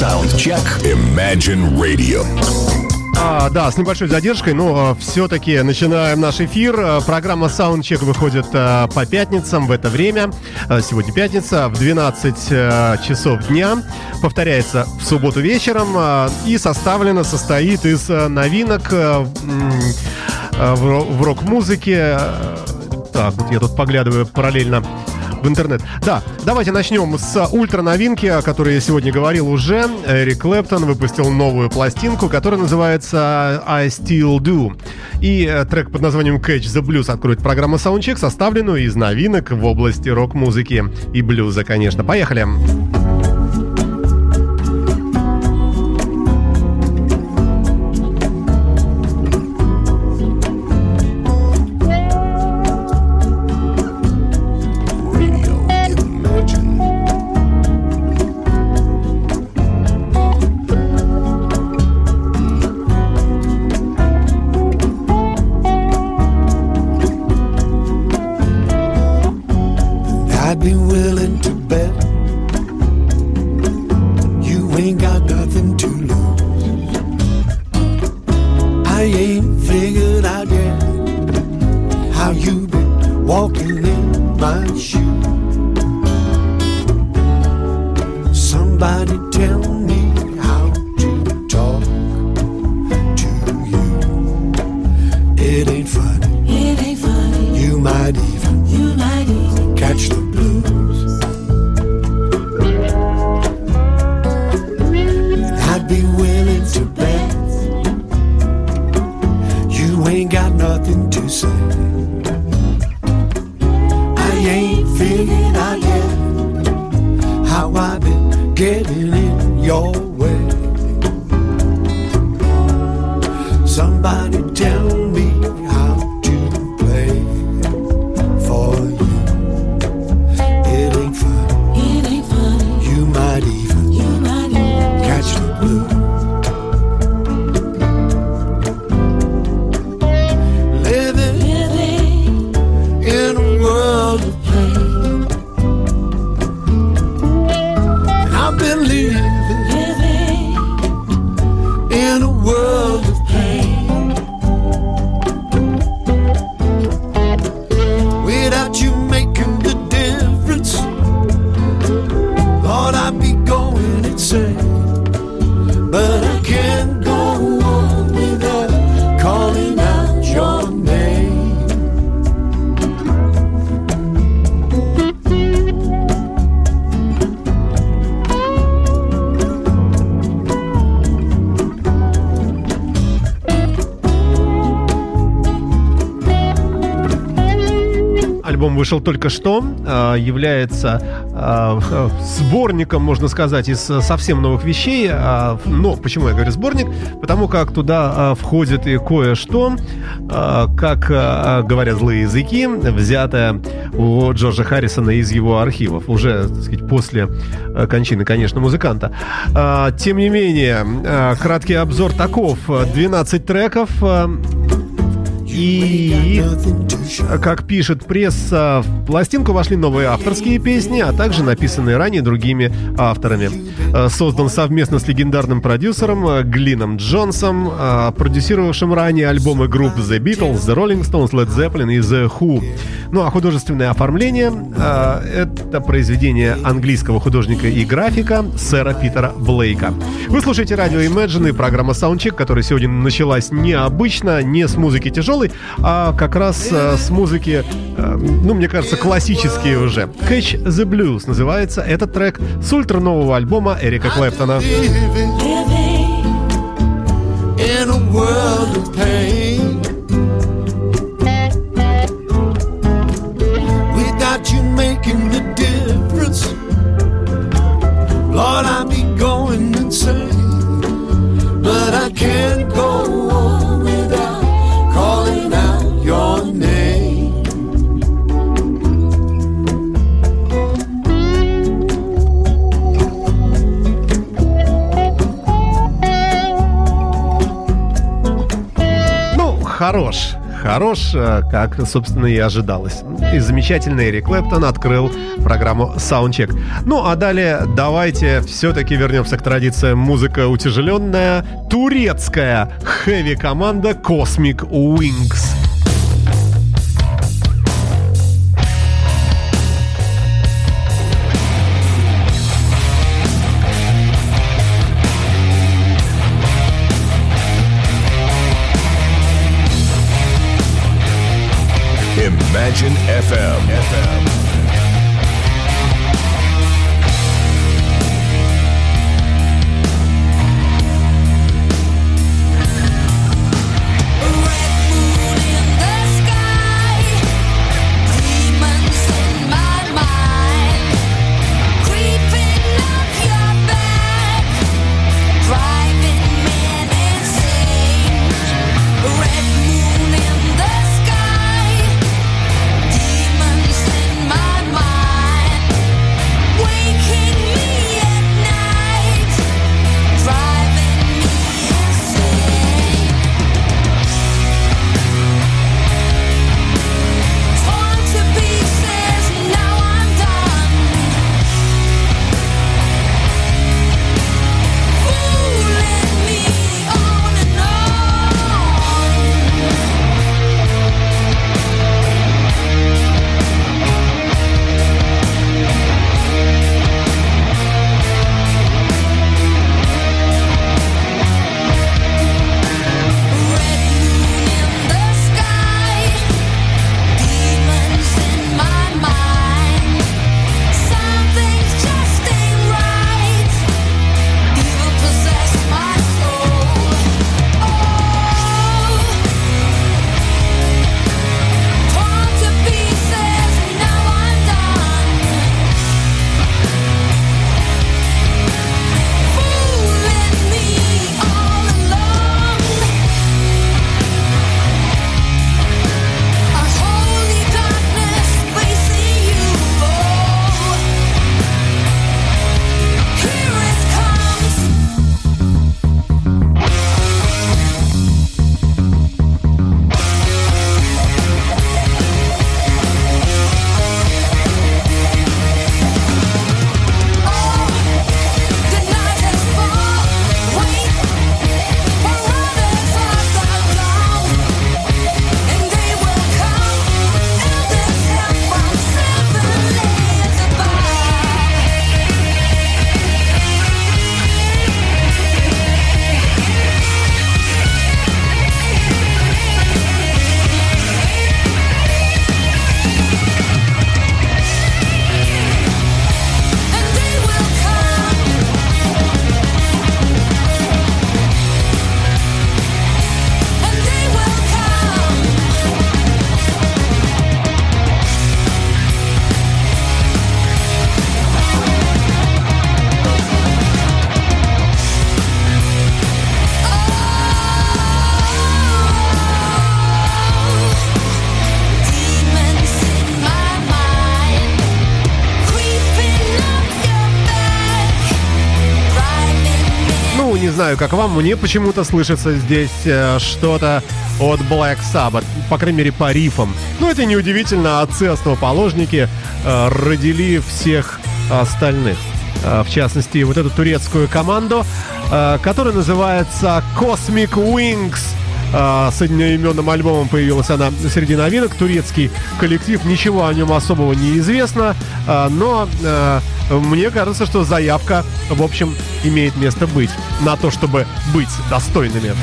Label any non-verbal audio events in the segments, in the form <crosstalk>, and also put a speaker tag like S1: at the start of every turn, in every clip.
S1: Soundcheck. Imagine Radio.
S2: А, да, с небольшой задержкой, но а, все-таки начинаем наш эфир. А, программа Soundcheck выходит а, по пятницам в это время. А, сегодня пятница в 12 а, часов дня. Повторяется в субботу вечером а, и составлена, состоит из а, новинок а, а, в, в рок-музыке. А, Так, вот я тут поглядываю параллельно в интернет. Да, давайте начнем с ультра новинки, о которой я сегодня говорил уже. Эрик Клэптон выпустил новую пластинку, которая называется I Still Do. И э, трек под названием Catch the Blues откроет программа Soundcheck, составленную из новинок в области рок-музыки и блюза, конечно. Поехали!
S1: Radio
S2: Альбом вышел только что, а, является а, сборником, можно сказать, из э, совсем новых вещей. А, Но почему я говорю сборник? Потому как туда входит и кое-что, как говорят злые языки, взятое у Джорджа Харрисона из его архивов, уже, так сказать, после э, кончины, конечно, музыканта. Тем не менее, краткий обзор таков. 12 треков, и как пишет пресса, в пластинку вошли новые авторские песни, а также написанные ранее другими авторами. Э, Создан совместно с легендарным продюсером э, Глином Джонсом, э, продюсировавшим ранее альбомы групп The Beatles, The Rolling Stones, Led Zeppelin и The Who. Ну а художественное оформление это произведение английского художника и графика сэра Питера Блейка. Вы слушаете радио Imagine и программа Soundcheck, которая сегодня началась необычно, не с музыки тяжелой, а как раз э, с музыки, э, ну, мне кажется, классические уже. Catch the Blues называется этот трек с ультра нового альбома Эрика Клэптона.
S3: Lord, I'd be going insane. But I can't go
S2: хорош. хорош, э, как, собственно, и ожидалось. И замечательный Эрик Клэптон открыл программу Soundcheck. Ну, а далее давайте все-таки вернемся к традициям. Музыка утяжеленная, турецкая хэви-команда Cosmic Wings.
S4: Imagine FM. FM.
S2: Знаю, как вам, мне почему-то слышится здесь э, что-то от Black Sabbath, по крайней мере, по рифам. Ну, это неудивительно, отцы-основоположники э, родили всех остальных. Э, в частности, вот эту турецкую команду, э, которая называется Cosmic Wings. Э, С одноименным альбомом появилась она среди новинок. Турецкий коллектив, ничего о нем особого не известно, э, но э, мне кажется, что заявка, в общем, имеет место быть на то, чтобы быть достойными.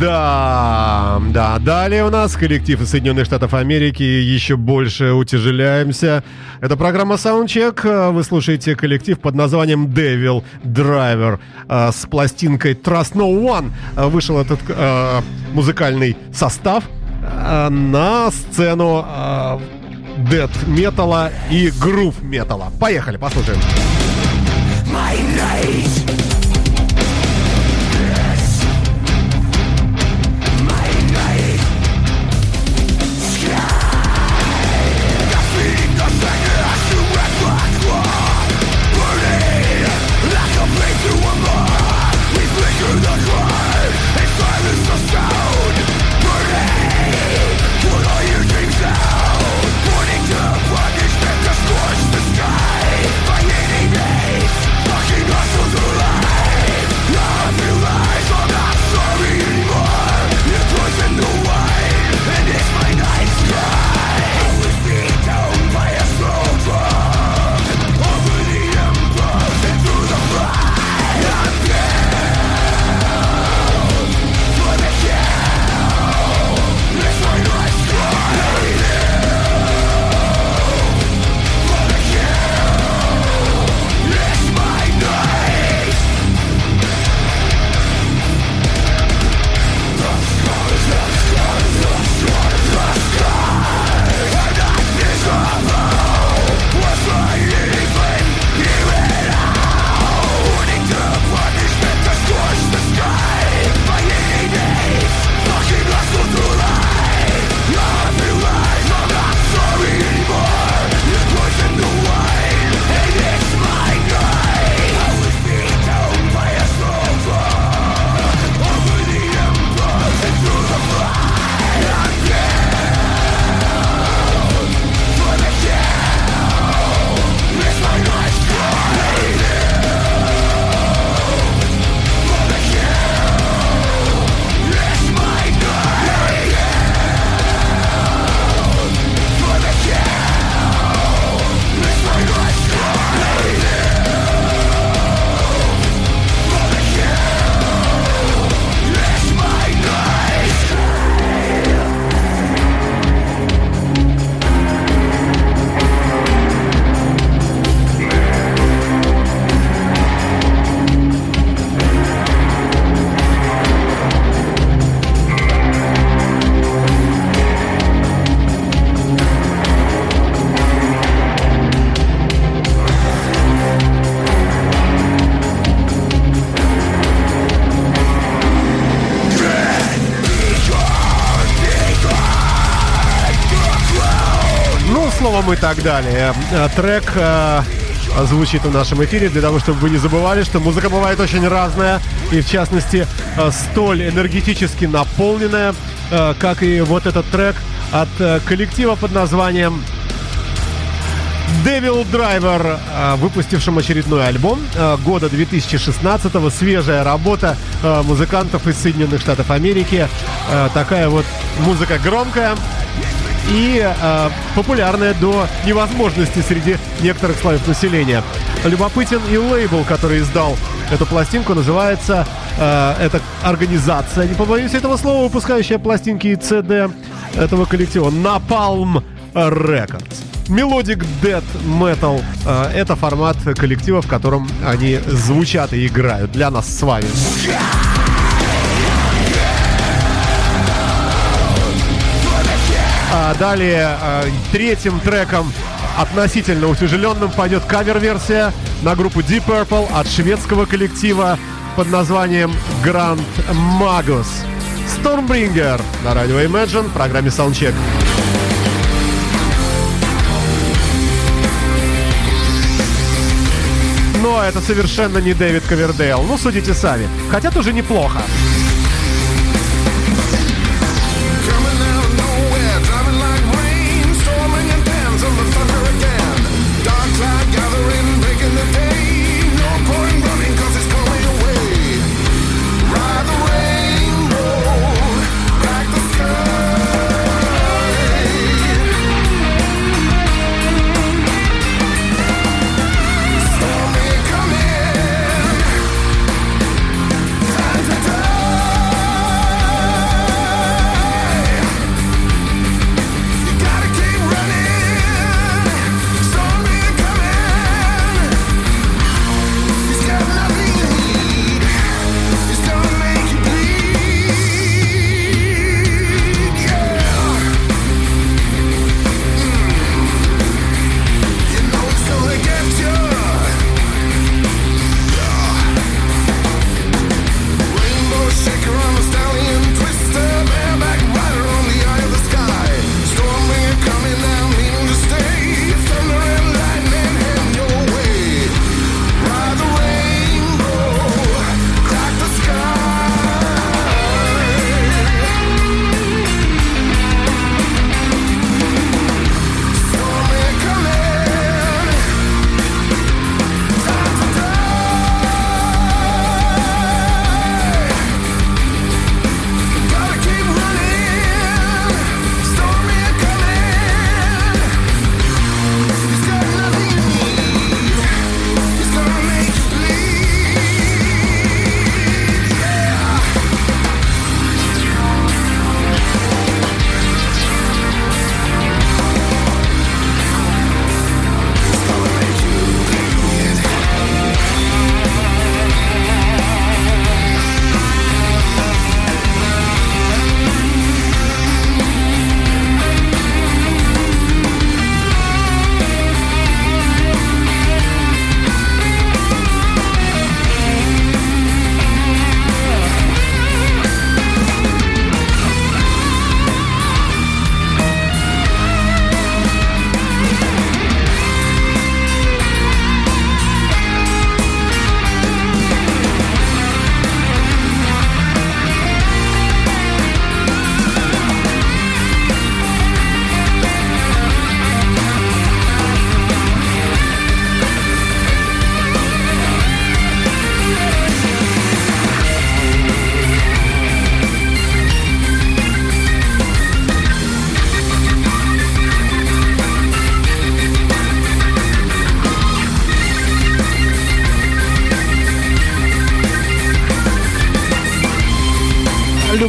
S2: Да, да. Далее у нас коллектив из Соединенных Штатов Америки. Еще больше утяжеляемся. Это программа Soundcheck. Вы слушаете коллектив под названием Devil Driver э, с пластинкой Trust No One. Э, Вышел этот э, музыкальный состав на сцену э, дэт металла и грув металла. Поехали, послушаем.
S5: My
S2: и так далее. Э, Трек э, звучит в нашем эфире для того, чтобы вы не забывали, что музыка бывает очень разная, и в частности э, столь энергетически наполненная, как и вот этот трек от коллектива под названием Devil Driver, выпустившим очередной альбом года 2016-го, свежая работа музыкантов из Соединенных Штатов Америки. Такая вот музыка громкая и э, популярная до невозможности среди некоторых слоев населения. Любопытен и лейбл, который издал эту пластинку, называется э, эта организация, не побоюсь этого слова, выпускающая пластинки и CD этого коллектива Napalm Records. Melodic Death Metal э, это формат коллектива, в котором они звучат и играют для нас с вами. А далее э, третьим треком относительно утяжеленным пойдет кавер-версия на группу Deep Purple от шведского коллектива под названием Grand Magus. Stormbringer на радио Imagine в программе Soundcheck. Но это совершенно не Дэвид Ковердейл. Ну, судите сами. Хотя тоже неплохо.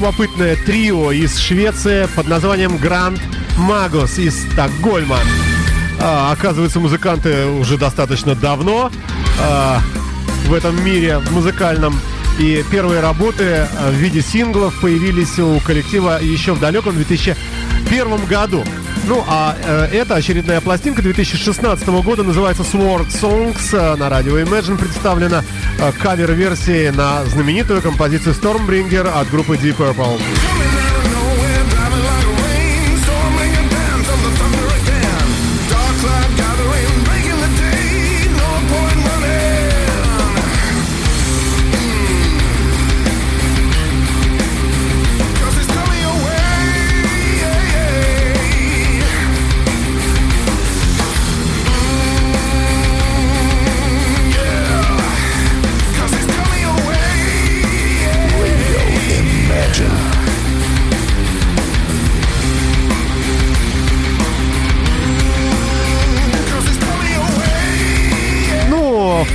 S2: Любопытное трио из Швеции под названием Гранд Магос из Стокгольма. А, оказывается, музыканты уже достаточно давно а, в этом мире музыкальном. И первые работы а, в виде синглов появились у коллектива еще в далеком 2001 году. Ну, а э, эта очередная пластинка 2016 года называется Sword Songs. Э, На радио Imagine представлена э, кавер-версией на знаменитую композицию Stormbringer от группы Deep Purple.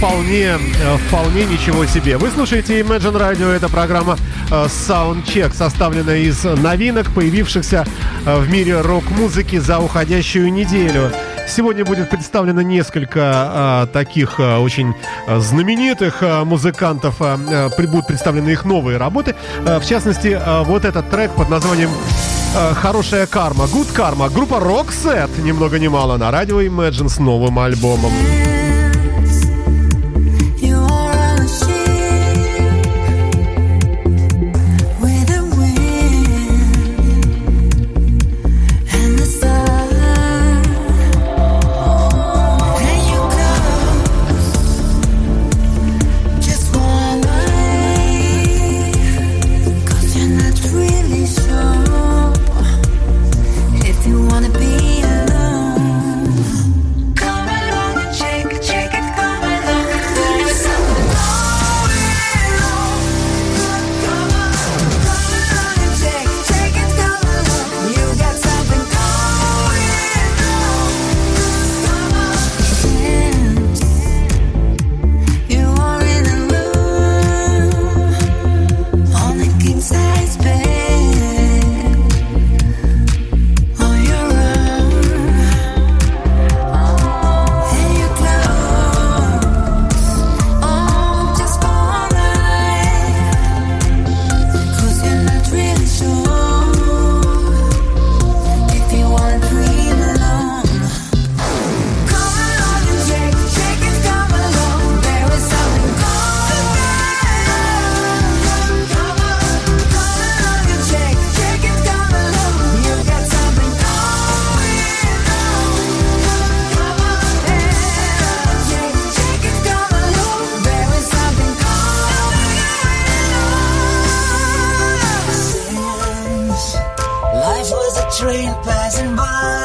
S2: Вполне, э, вполне ничего себе. Вы слушаете Imagine Radio, это программа э, Soundcheck, составленная из новинок, появившихся э, в мире рок-музыки за уходящую неделю. Сегодня будет представлено несколько э, таких э, очень знаменитых э, музыкантов. Э, при- будут представлены их новые работы. Э, в частности, э, вот этот трек под названием «Хорошая карма», «Good Karma». Группа Roxette, ни много ни мало, на радио Imagine с новым альбомом.
S4: Train passing by,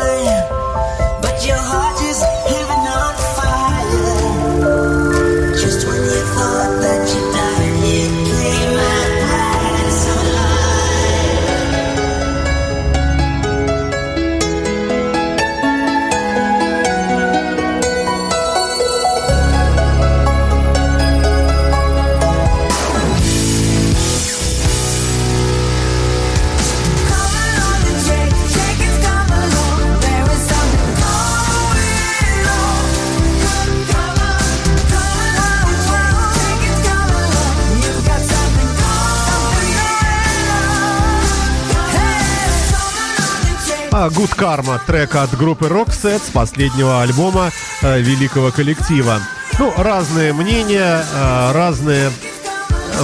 S2: Good Karma, трек от группы Roxette с последнего альбома э, великого коллектива. Ну, разные мнения, э, разные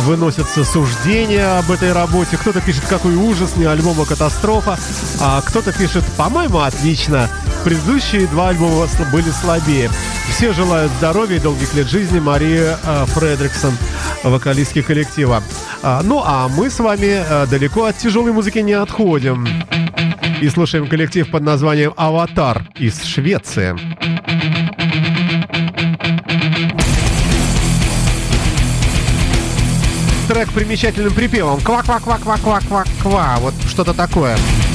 S2: выносятся суждения об этой работе. Кто-то пишет, какой ужас, не альбома катастрофа, а кто-то пишет, по-моему, отлично. Предыдущие два альбома были слабее. Все желают здоровья и долгих лет жизни Мария э, Фредриксон, вокалистки коллектива. А, ну, а мы с вами э, далеко от тяжелой музыки не отходим. И слушаем коллектив под названием «Avatar» из Швеции. Трек примечательным припевом. Ква-ква-ква-ква-ква-ква-ква. Вот что-то такое.
S6: Saturday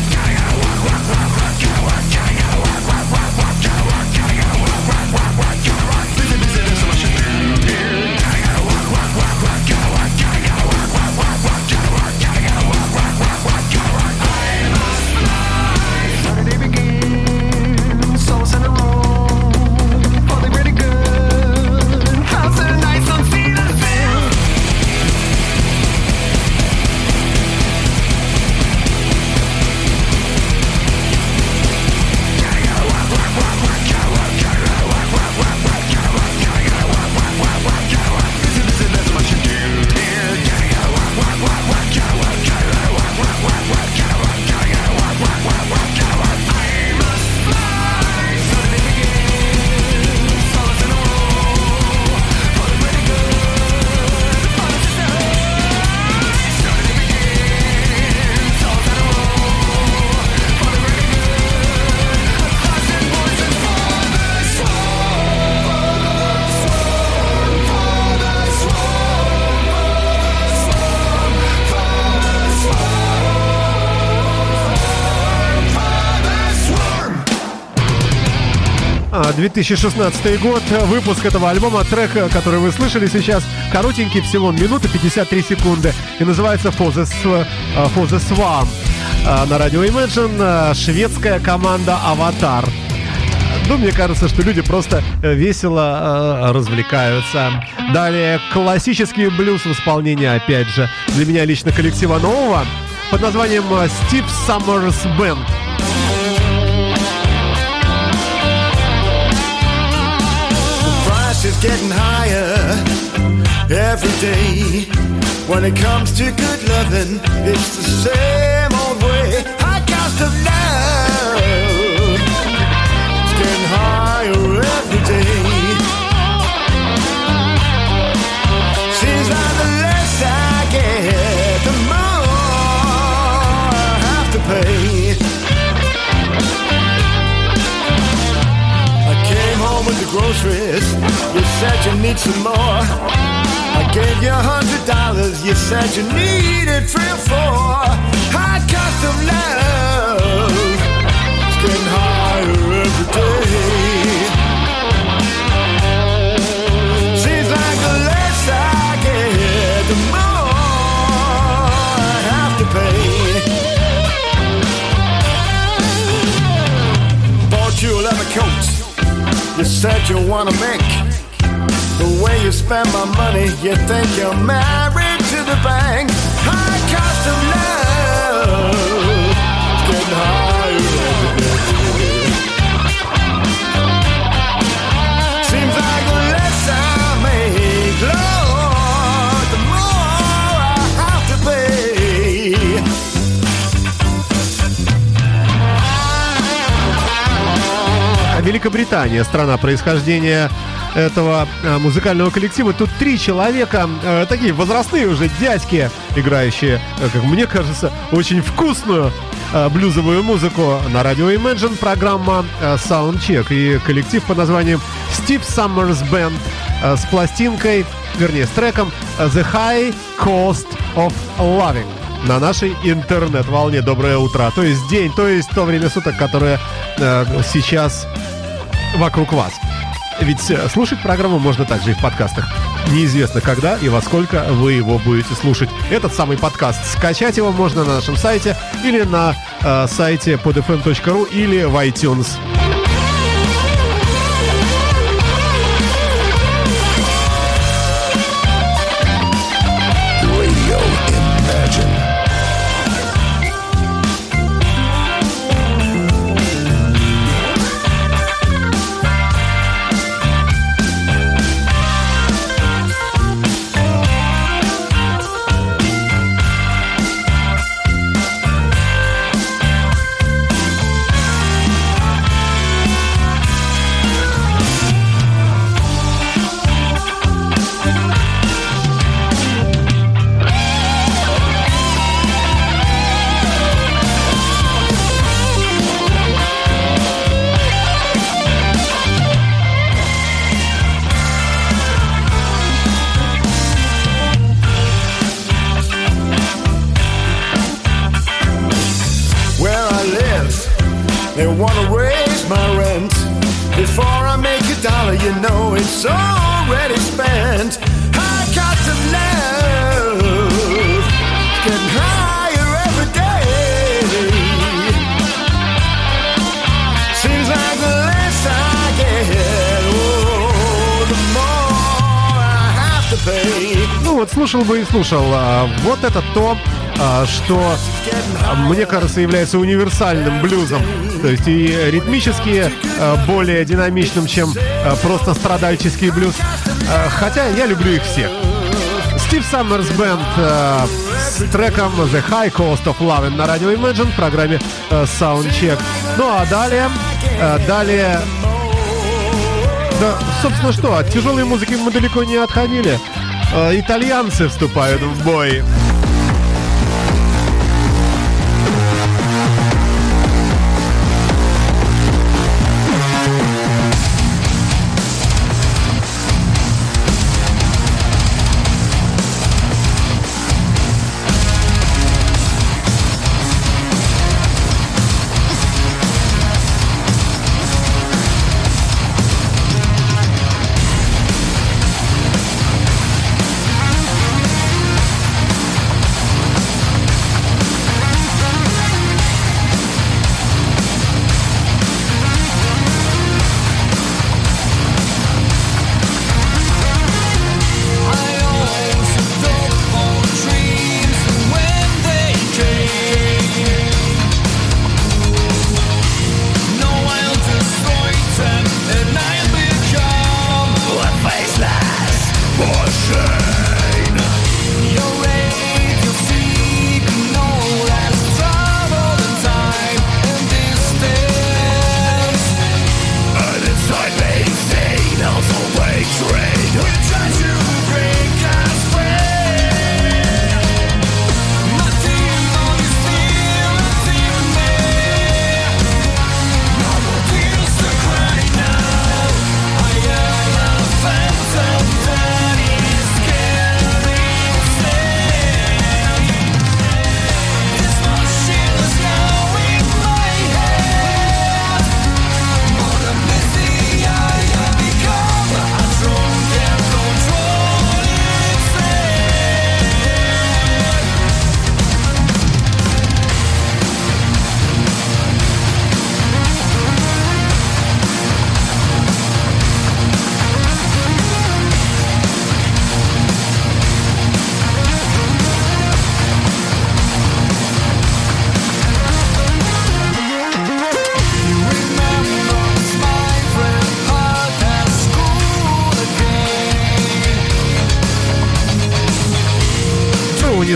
S2: 2016 год, выпуск этого альбома, трек, который вы слышали сейчас, коротенький, всего минута 53 секунды, и называется For the, а, For. А, На радио Imagine а, шведская команда «Аватар». Ну, мне кажется, что люди просто э, весело э, развлекаются. Далее классический блюз в исполнении, опять же, для меня лично коллектива нового под названием э, Steve Summers Band.
S5: Getting higher every day. When it comes to good loving, it's the same old way. High cost of love. It's getting higher every day. Seems like the less I get, the more I have to pay. I came home with the groceries. Said you need some more. I gave you a hundred dollars. You said you needed three or four. High cost of love. It's getting higher every day. Like the less I get, the more I have to pay. Bought you a leather coat. You said you wanna make way you spend my money. You think you're married to the bank. High cost of love. It's getting higher every day. Seems like the less I make, Lord, the more I have to pay.
S2: А Великобритания, страна происхождения этого э, музыкального коллектива. Тут три человека, э, такие возрастные уже дядьки, играющие, э, как мне кажется, очень вкусную э, блюзовую музыку на радио Imagine, программа э, Soundcheck и коллектив под названием Steve Summers Band э, с пластинкой, вернее, с треком э, The High Cost of Loving на нашей интернет-волне. Доброе утро. То есть день, то есть то время суток, которое э, сейчас вокруг вас. Ведь э, слушать программу можно также и в подкастах. Неизвестно когда и во сколько вы его будете слушать. Этот самый подкаст скачать его можно на нашем сайте или на э, сайте podfm.ru или в iTunes. Слушал бы и слушал. А, Вот это то, а, что, а, мне кажется, является универсальным блюзом. То есть и ритмически более динамичным, чем просто страдальческий блюз. Хотя я люблю их всех. Стив Саммерс Бенд с треком The High Cost of Loving на радио Imagine в программе Soundcheck. Ну а далее, далее да, собственно, что, от тяжелой музыки мы далеко не отходили. Э, итальянцы вступают в бой.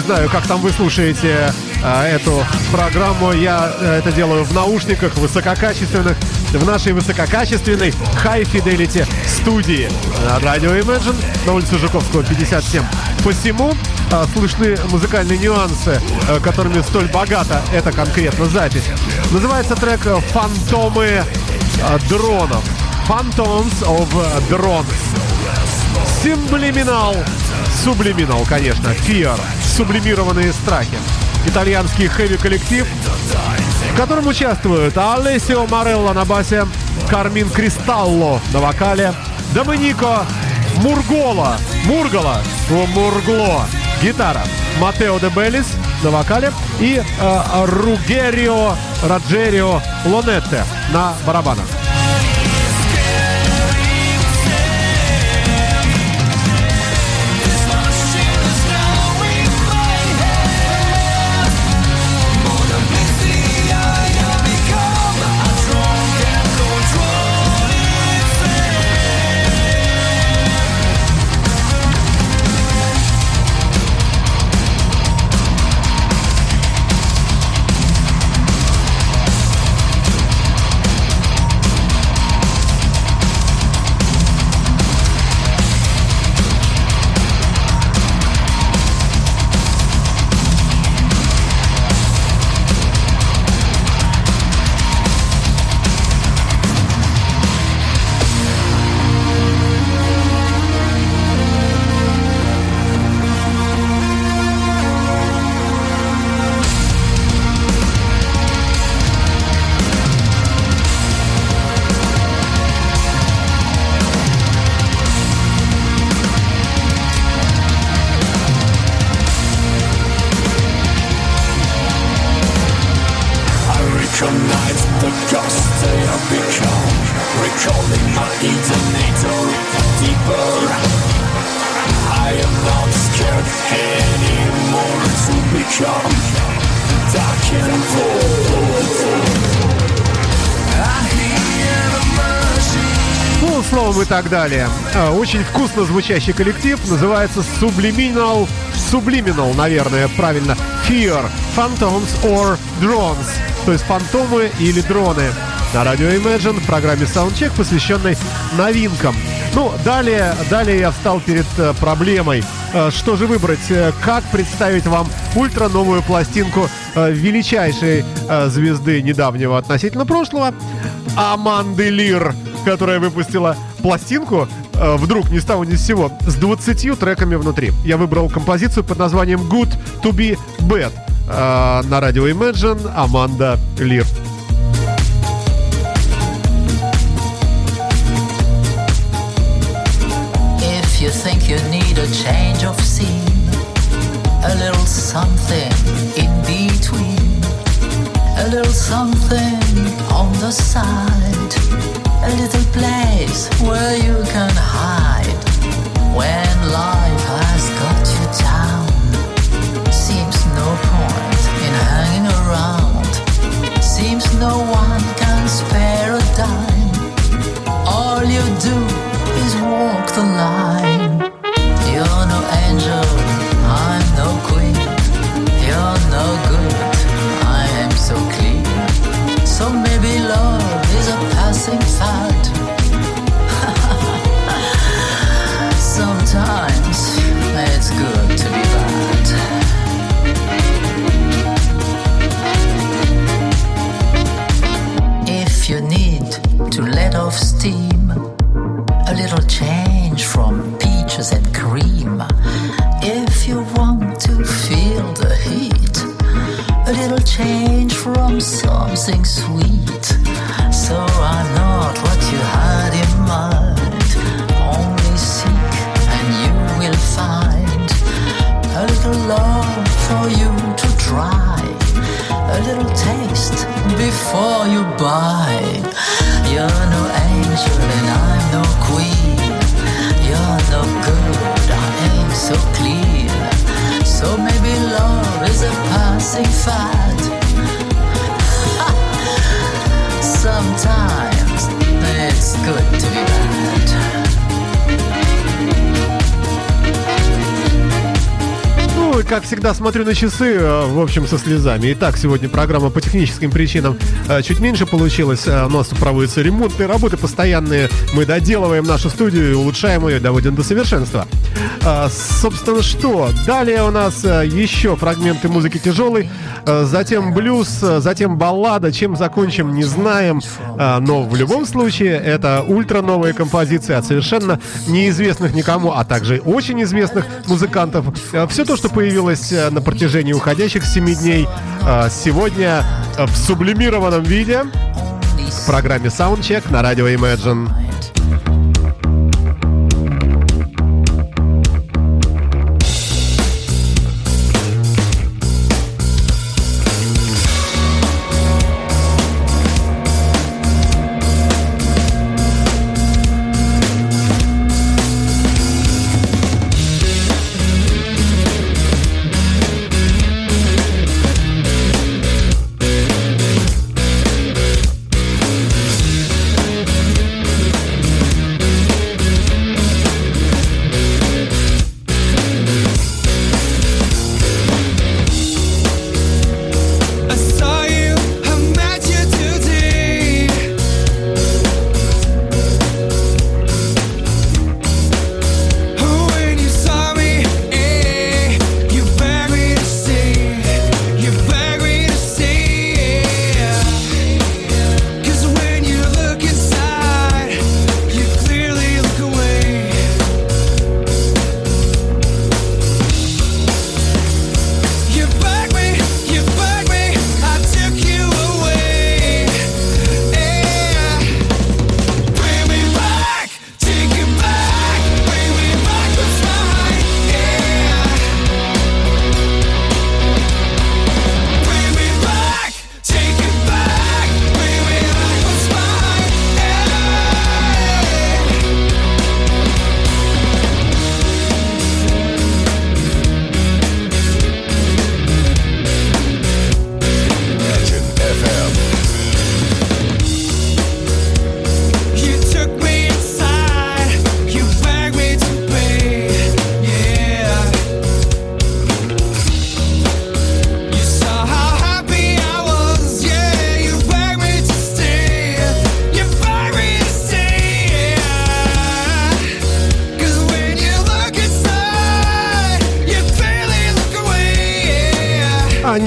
S2: Знаю, как там вы слушаете а, эту программу. Я э, это делаю в наушниках высококачественных, в нашей высококачественной High Fidelity студии радио Imagine на улице Жуковского, 57. Посему а, слышны музыкальные нюансы, э, которыми столь богата эта конкретно запись. Называется трек «Фантомы э, дронов». Phantoms of Drones. Симблиминал. Сублиминал, конечно. Fear. Сублимированные страхи. Итальянский хэви-коллектив, в котором участвуют Алессио Морелло на басе, Кармин Кристалло на вокале, Доминико Мургола, Мургола, Мургло, гитара, Матео де Беллис на вокале и э, Ругерио Раджерио Лонетте на барабанах. Так далее. А, Очень вкусно звучащий коллектив. Называется Subliminal. Subliminal, наверное, правильно. Fear. Phantoms or Drones. То есть фантомы или дроны. На радио Imagine в программе Soundcheck, посвященной новинкам. Ну, далее, далее я встал перед э, проблемой. Э, что же выбрать? Э, Как представить вам ультра новую пластинку величайшей звезды недавнего относительно прошлого Аманды Лир, которая выпустила пластинку э, вдруг ни с ни с сего с 20 треками внутри. Я выбрал композицию под названием Good to be Bad э, на радио Imagine Аманда Лир.
S4: Something sweet. So I'm not what you had in mind. Only seek and you will find a little love for you to try. A little taste before you buy. You're no angel and I'm no queen. You're no good, I ain't so clean. So maybe love is a passing fad.
S2: city. Как всегда смотрю на часы, э, в общем, со слезами. Итак, сегодня программа по техническим причинам э, чуть меньше получилась. Э, У нас проводятся ремонтные работы постоянные. Мы доделываем нашу студию улучшаем ее, доводим до совершенства. Собственно, что? Далее у нас еще фрагменты музыки тяжелой, затем блюз, затем баллада. Чем закончим, не знаем. Но в любом случае, это ультра новые композиции от совершенно неизвестных никому, а также очень известных музыкантов. Все то, что появилось э, на протяжении уходящих 7 дней, э, сегодня в сублимированном виде в программе Soundcheck на радио Imagine.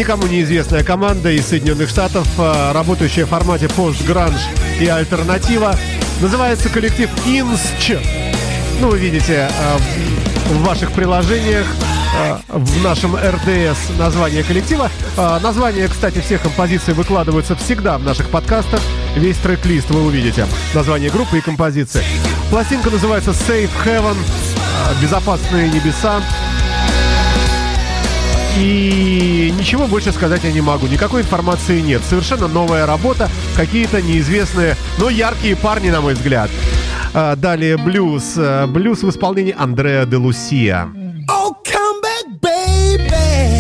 S2: Никому неизвестная команда из Соединенных Штатов, а, работающая в формате пост-гранж и альтернатива. Называется коллектив Инсч. Ну, вы видите а, в- ваших приложениях а, в нашем РДС название коллектива. Название, кстати, всех композиций выкладываются всегда в наших подкастах. Весь трек-лист вы увидите. Название группы и композиции. Пластинка называется Safe Heaven. Безопасные небеса. И ничего больше сказать я не могу. Никакой информации нет. Совершенно новая работа. Какие-то неизвестные, но яркие парни, на мой взгляд. А, Далее блюз. А, Блюз в исполнении Андреа де Лусия.
S7: Oh, come back, baby.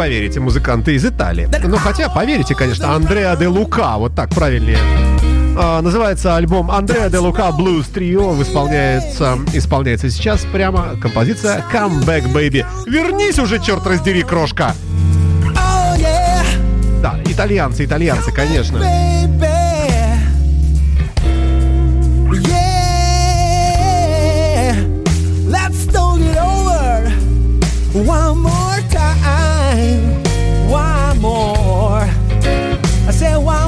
S2: Поверите, музыканты из Италии. Ну, хотя, поверите, конечно, Андреа де Лука, вот так правильнее. А, называется альбом Андреа де Лука Blues Trio. Исполняется, исполняется сейчас прямо композиция Come Back Baby. Вернись уже, черт раздери, крошка.
S7: Oh, yeah.
S2: Да, итальянцы, итальянцы, конечно.
S7: Yeah. One more Say
S2: amor.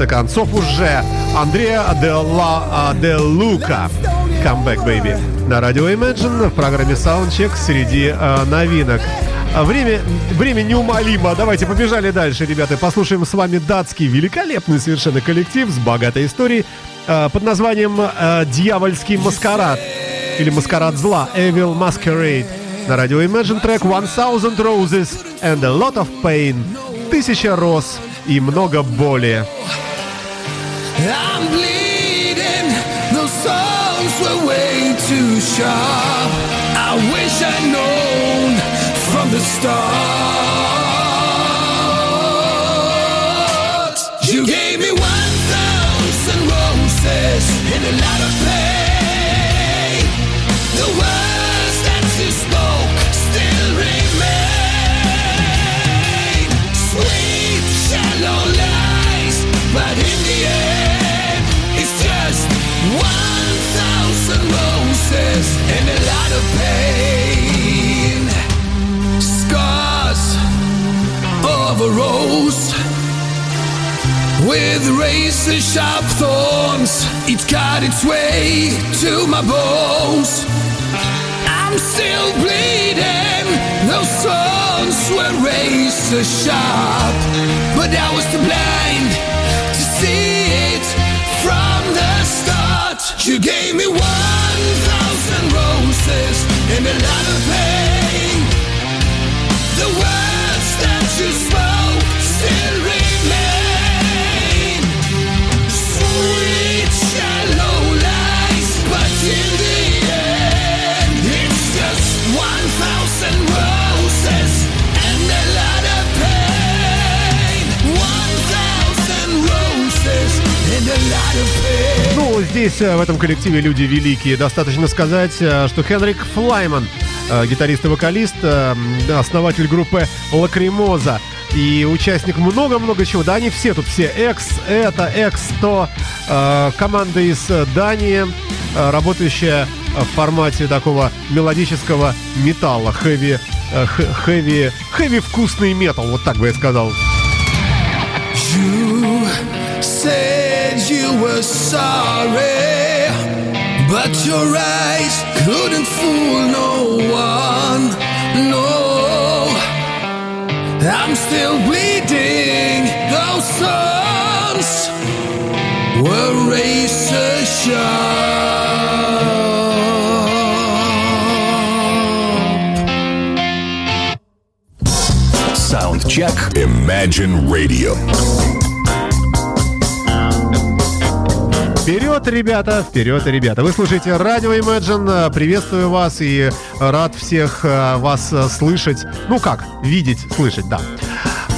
S2: Конце концов, уже Андреа де, Ла, а, де Лука. Comeback Baby. На радио Imagine в программе Soundcheck среди э, новинок. Время, время неумолимо. Давайте побежали дальше, ребята. Послушаем с вами датский великолепный совершенно коллектив с богатой историей э, под названием э, «Дьявольский маскарад» или «Маскарад зла» Evil Masquerade. На радио Imagine трек «One Thousand Roses and a Lot of Pain» Тысяча роз и много боли.
S8: I'm bleeding. Those songs were way too sharp. I wish I'd known from the start. You gave me one thousand roses and a lot of with razor sharp thorns. It cut its way to my bones. I'm still bleeding. Those thorns were razor sharp, but I was too blind to see it from the start. You gave me one thousand roses and a lot of pain. The words that you spoke
S2: Ну, здесь, э, в этом коллективе люди великие. Достаточно сказать, э, что Хенрик Флайман, э, гитарист и вокалист, основатель группы Лакримоза и участник много-много чего. Да, они все тут все. Экс, это, Экс, то. Команда из Дании, работающая в формате такого мелодического металла. Хэви, э, х- хэви, хэви вкусный метал, вот так бы я сказал.
S8: You said you were sorry, but your eyes couldn't fool no one. No, I'm still bleeding. Those sons were razor sharp.
S9: Soundcheck. Imagine Radio.
S2: Вперед, ребята, вперед, ребята. Вы слушаете радио Imagine. Приветствую вас и рад всех э, вас э, слышать. Ну как, видеть, слышать, да.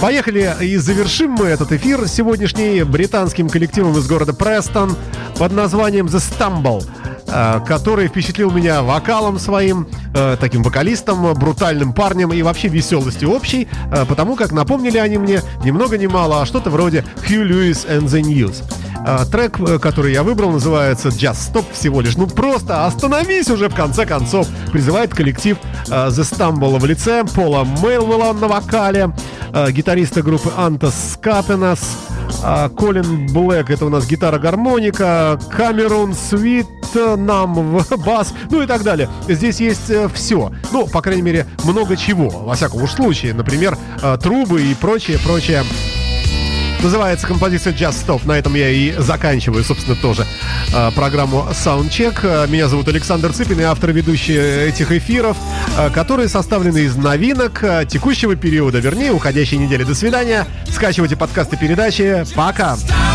S2: Поехали и завершим мы этот эфир сегодняшний британским коллективом из города Престон под названием The Stumble, э, который впечатлил меня вокалом своим, таким вокалистом, брутальным парнем и вообще веселостью общей, потому как напомнили они мне ни много ни мало, а что-то вроде Hugh Lewis and the News. А, Трек, э, который я выбрал, называется Just Stop всего лишь. Ну просто остановись уже в конце концов. Призывает коллектив э, The Stumble в лице Пола Мейлвелла на вокале, э, гитариста группы Антос Скапенас, Колин Блэк, это у нас гитара-гармоника, Камерун Свит нам в <laughs> бас, ну и так далее. Здесь есть все. Ну, по крайней мере, много чего. Во всяком уж случае. Например, трубы и прочее, прочее. Называется композиция Just Stop. На этом я и заканчиваю, собственно, тоже э, программу Soundcheck. Э, Меня зовут Александр Цыпин, и автор ведущий этих эфиров, э, которые составлены из новинок текущего периода, вернее, уходящей недели. До свидания. Скачивайте подкасты передачи. Пока.
S8: Think